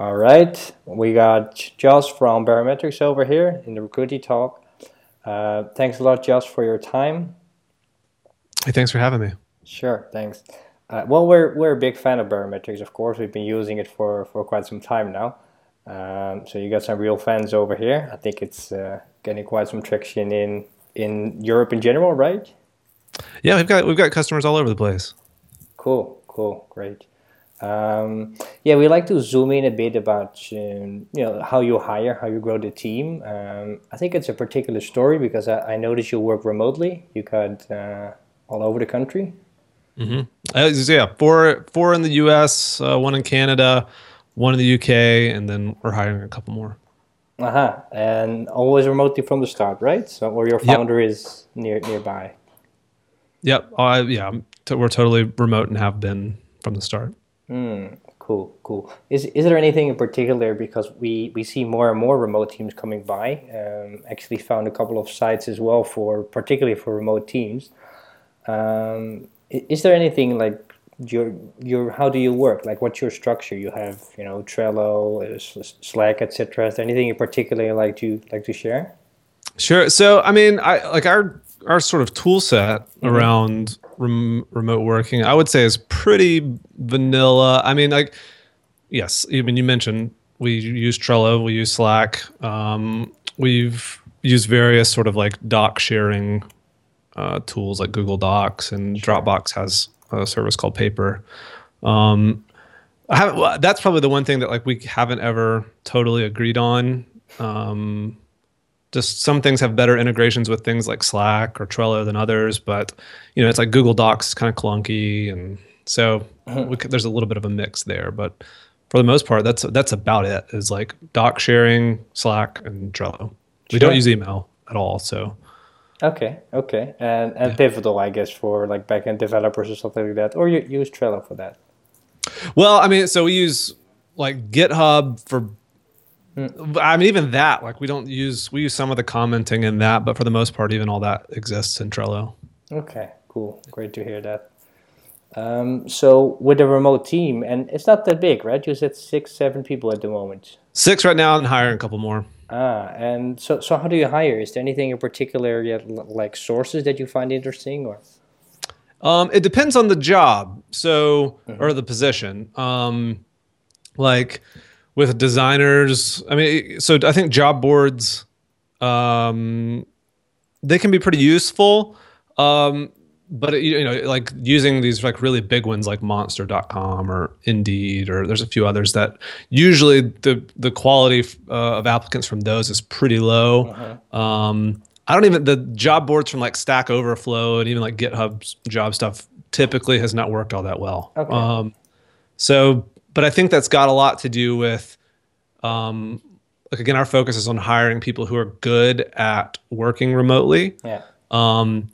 All right, we got Josh from Baremetrics over here in the Recruity Talk. Uh, thanks a lot, Josh, for your time. Hey, thanks for having me. Sure, thanks. Uh, well, we're we're a big fan of Baremetrics, of course. We've been using it for, for quite some time now. Um, so you got some real fans over here. I think it's uh, getting quite some traction in in Europe in general, right? Yeah, we've got we've got customers all over the place. Cool, cool, great. Um, yeah, we like to zoom in a bit about um, you know how you hire, how you grow the team. Um, I think it's a particular story because I, I noticed you work remotely. You got uh, all over the country. Mm-hmm. Uh, yeah, four four in the U.S., uh, one in Canada, one in the U.K., and then we're hiring a couple more. Uh huh. And always remotely from the start, right? So, or your founder yep. is near nearby. Yep. Uh, yeah. T- we're totally remote and have been from the start. Mm, cool. Cool. Is is there anything in particular because we we see more and more remote teams coming by? Um, actually, found a couple of sites as well for particularly for remote teams. Um, is there anything like your your how do you work? Like what's your structure? You have you know Trello, uh, Slack, etc. Is there anything in particular you like to like to share? Sure. So I mean, I like our our sort of tool set mm-hmm. around rem- remote working. I would say is pretty vanilla. I mean, like yes, I mean you mentioned we use Trello, we use Slack, um, we've used various sort of like doc sharing uh, tools like Google Docs, and sure. Dropbox has a service called Paper. Um, I haven't. That's probably the one thing that like we haven't ever totally agreed on. Um, just some things have better integrations with things like Slack or Trello than others, but you know it's like Google Docs is kind of clunky, and so uh-huh. we, there's a little bit of a mix there. But for the most part, that's that's about it. Is like doc sharing, Slack, and Trello. Sure. We don't use email at all, so Okay, okay, and and yeah. Pivotal, I guess, for like backend developers or something like that, or you use Trello for that. Well, I mean, so we use like GitHub for. Mm. I mean, even that, like, we don't use we use some of the commenting in that, but for the most part, even all that exists in Trello. Okay, cool, great to hear that. Um, so with a remote team, and it's not that big, right? You said six, seven people at the moment. Six right now, and hiring a couple more. Ah, and so so how do you hire? Is there anything in particular yet, like sources that you find interesting, or? Um, it depends on the job, so mm-hmm. or the position. Um, like with designers, I mean, so I think job boards, um, they can be pretty useful. Um, but you know like using these like really big ones like monster.com or indeed or there's a few others that usually the the quality uh, of applicants from those is pretty low uh-huh. um, i don't even the job boards from like stack overflow and even like github's job stuff typically has not worked all that well okay. um, so but i think that's got a lot to do with um, like again our focus is on hiring people who are good at working remotely yeah um,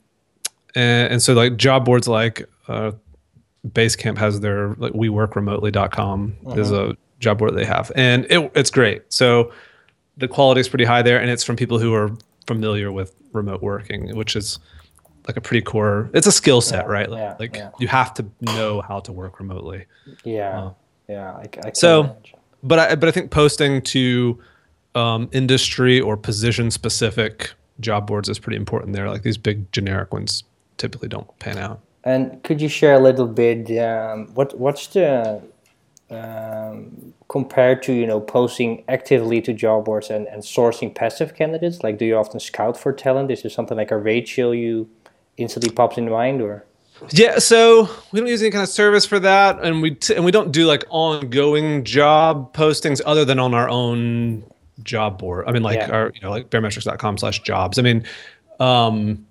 and, and so like job boards like uh, Basecamp has their like WeWorkRemotely.com uh-huh. is a job board they have, and it, it's great. So the quality is pretty high there, and it's from people who are familiar with remote working, which is like a pretty core. It's a skill set, yeah, right? Yeah, like yeah. you have to know how to work remotely. Yeah, uh, yeah. I, I so, imagine. but I but I think posting to um, industry or position specific job boards is pretty important there. Like these big generic ones typically don't pan out. And could you share a little bit um, what what's the um, compared to you know posting actively to job boards and, and sourcing passive candidates? Like, do you often scout for talent? Is there something like a ratio you instantly pops in mind, or? Yeah, so we don't use any kind of service for that, and we t- and we don't do like ongoing job postings other than on our own job board. I mean, like yeah. our you know like baremetrics.com slash jobs. I mean, um,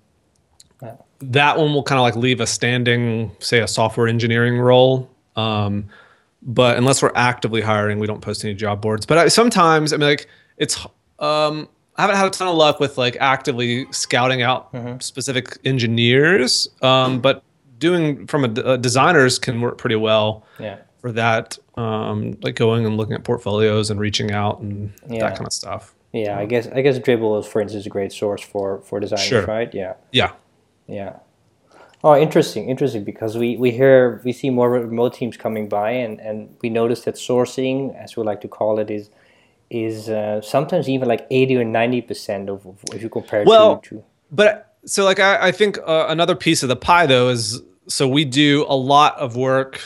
that one will kind of like leave a standing, say, a software engineering role. Um, but unless we're actively hiring, we don't post any job boards. But I, sometimes, I mean, like it's, um, I haven't had a ton of luck with like actively scouting out mm-hmm. specific engineers. Um, but doing from a, a, designers can work pretty well. Yeah. For that, um, like going and looking at portfolios and reaching out and yeah. that kind of stuff. Yeah, I guess I guess Dribbble is, for instance, a great source for for designers, sure. right? Yeah. Yeah. Yeah. Oh, interesting, interesting. Because we, we hear we see more remote teams coming by, and, and we notice that sourcing, as we like to call it, is is uh, sometimes even like eighty or ninety percent of, of if you compare well, to, to. But so like I, I think uh, another piece of the pie though is so we do a lot of work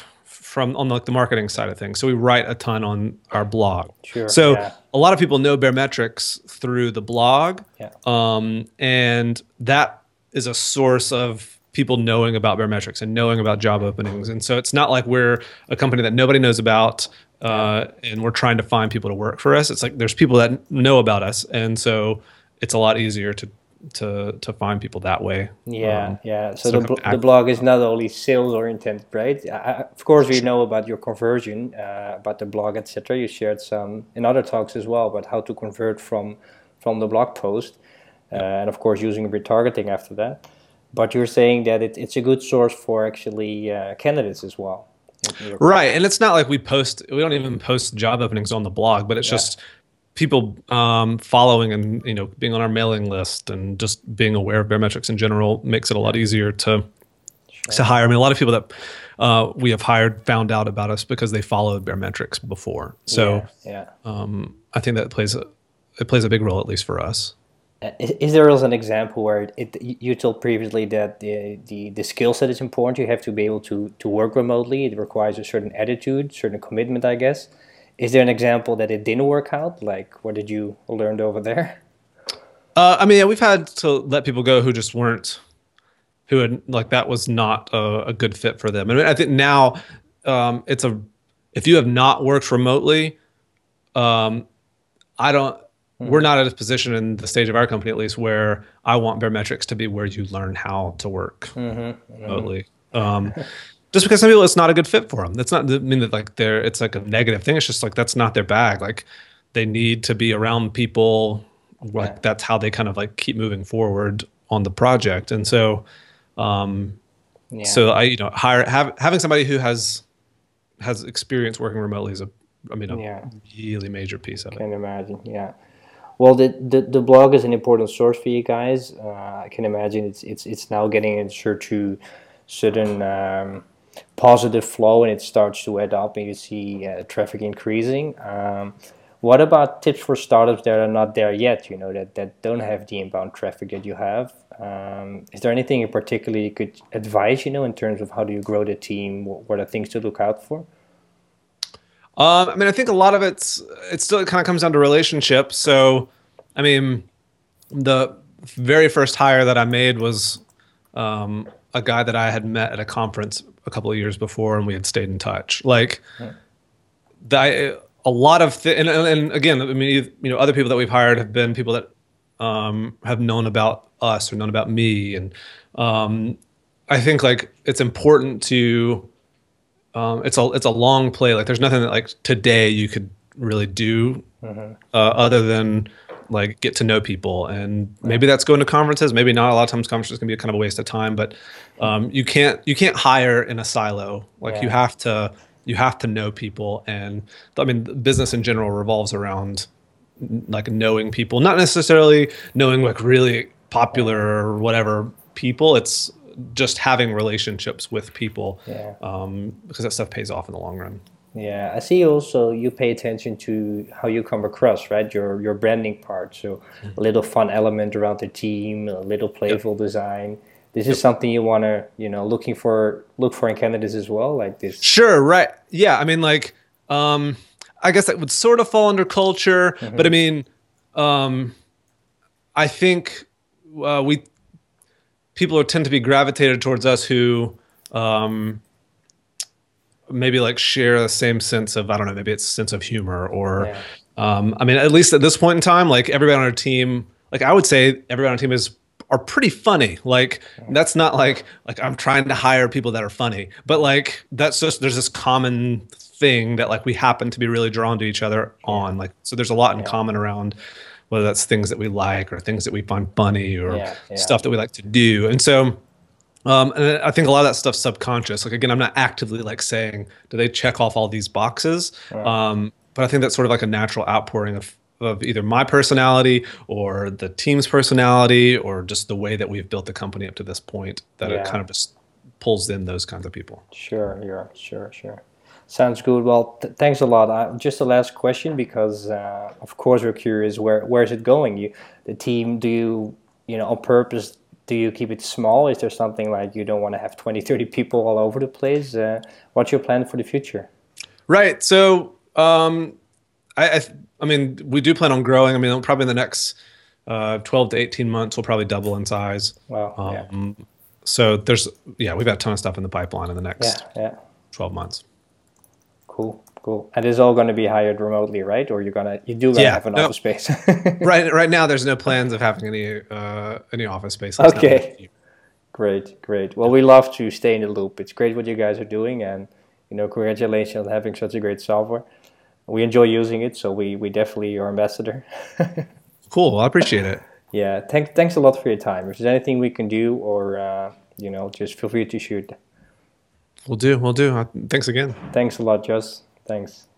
from on like the marketing side of things. So we write a ton on our blog. Sure. So yeah. a lot of people know Baremetrics through the blog. Yeah. Um, and that is a source of people knowing about Baremetrics and knowing about job openings. And so it's not like we're a company that nobody knows about uh, and we're trying to find people to work for us. It's like there's people that know about us. And so it's a lot easier to to to find people that way. Yeah, Um, yeah. So so the, bl- the blog is not only sales oriented, right? I, of course, we know about your conversion, uh, about the blog, etc. You shared some in other talks as well about how to convert from from the blog post, uh, and of course using retargeting after that. But you're saying that it, it's a good source for actually uh, candidates as well. Right. And it's not like we post, we don't even post job openings on the blog, but it's just people um, following and, you know, being on our mailing list and just being aware of Baremetrics in general makes it a lot easier to, to hire. I mean, a lot of people that uh, we have hired found out about us because they followed Baremetrics before. So yeah. um, I think that plays a, it plays a big role, at least for us. Uh, Is, is there also an example where it, you told previously that the, the, the skill set is important? You have to be able to, to work remotely. It requires a certain attitude, certain commitment, I guess. Is there an example that it didn't work out? Like, what did you learn over there? Uh, I mean, yeah, we've had to let people go who just weren't, who had like that was not a, a good fit for them. I mean, I think now um, it's a if you have not worked remotely, um, I don't. We're not at a position in the stage of our company, at least, where I want Baremetrics to be where you learn how to work remotely. Um, just because some people it's not a good fit for them. That's not I mean that like they're it's like a negative thing. It's just like that's not their bag. Like they need to be around people. Like Yeah. that's how they kind of like keep moving forward on the project. And so, um, Yeah. so I you know hire have, having somebody who has has experience working remotely is a I mean a Yeah. really major piece of it. can imagine. Yeah. Well, the, the, the blog is an important source for you guys. Uh, I can imagine it's it's it's now getting into to certain um, positive flow, and it starts to add up, and you see uh, traffic increasing. Um, what about tips for startups that are not there yet? You know that that don't have the inbound traffic that you have. Um, is there anything in particular you could advise? You know, in terms of how do you grow the team? What, what are things to look out for? Um, I mean, I think a lot of it's it still kind of comes down to relationships. So, I mean, the very first hire that I made was um, a guy that I had met at a conference a couple of years before, and we had stayed in touch. Like, the, I, a lot of th- and, and again, I mean, you know, other people that we've hired have been people that um, have known about us or known about me, and um, I think like it's important to um, it's a it's a long play. Like there's nothing that like today you could really do uh, other than like get to know people, and maybe that's going to conferences. Maybe not. A lot of times conferences can be kind of a waste of time, but um, you can't you can't hire in a silo. Like you have to you have to know people, and I mean business in general revolves around like knowing people, not necessarily knowing like really popular or whatever people. It's just having relationships with people Yeah. um, because that stuff pays off in the long run. Yeah, I see also you pay attention to how you come across, right? Your your branding part. So a little fun element around the team, a little playful design. This is something you want to, you know, looking for look for in candidates as well, like this. Sure, right. Yeah, I mean, like, um, I guess that would sort of fall under culture, but I mean, um, I think uh, we people are, tend to be gravitated towards us who um, maybe like share the same sense of I don't know, maybe it's sense of humor or Yeah. um, I mean, at least at this point in time, like everybody on our team, like I would say everybody on our team is are pretty funny. Like that's not like like I'm trying to hire people that are funny, but like that's just there's this common thing that like we happen to be really drawn to each other on. Like so there's a lot in common around whether that's things that we like or things that we find funny or Yeah, yeah. stuff that we like to do. And so um, and I think a lot of that stuff's subconscious. Like again, I'm not actively like saying, do they check off all these boxes? Um, but I think that's sort of like a natural outpouring of of either my personality or the team's personality or just the way that we've built the company up to this point that Yeah. it kind of just pulls in those kinds of people. Sure, yeah, sure, sure. Sounds good. Well, th- thanks a lot. Uh, just a last question, because uh, of course we're curious. Where where is it going? You, the team. Do you you know on purpose? Do you keep it small? Is there something like you don't want to have 20, 30 people all over the place? Uh, what's your plan for the future? Right. So, um, I, I, I mean, we do plan on growing. I mean, probably in the next uh, 12 to 18 months, we'll probably double in size. Wow. Um, yeah. So there's, yeah, we've got a ton of stuff in the pipeline in the next yeah, yeah. 12 months. Cool, cool. And it's all going to be hired remotely, right? Or you're gonna you do gonna yeah, have an no, office space? right, right now there's no plans of having any uh, any office space. okay, great, great. Well, we love to stay in the loop. It's great what you guys are doing, and you know, congratulations on having such a great software. We enjoy using it, so we we definitely are ambassador. cool, I appreciate it. Yeah, thanks thanks a lot for your time. If there's anything we can do, or uh, you know, just feel free to shoot. We'll do. We'll do. Thanks again. Thanks a lot, Joss. Thanks.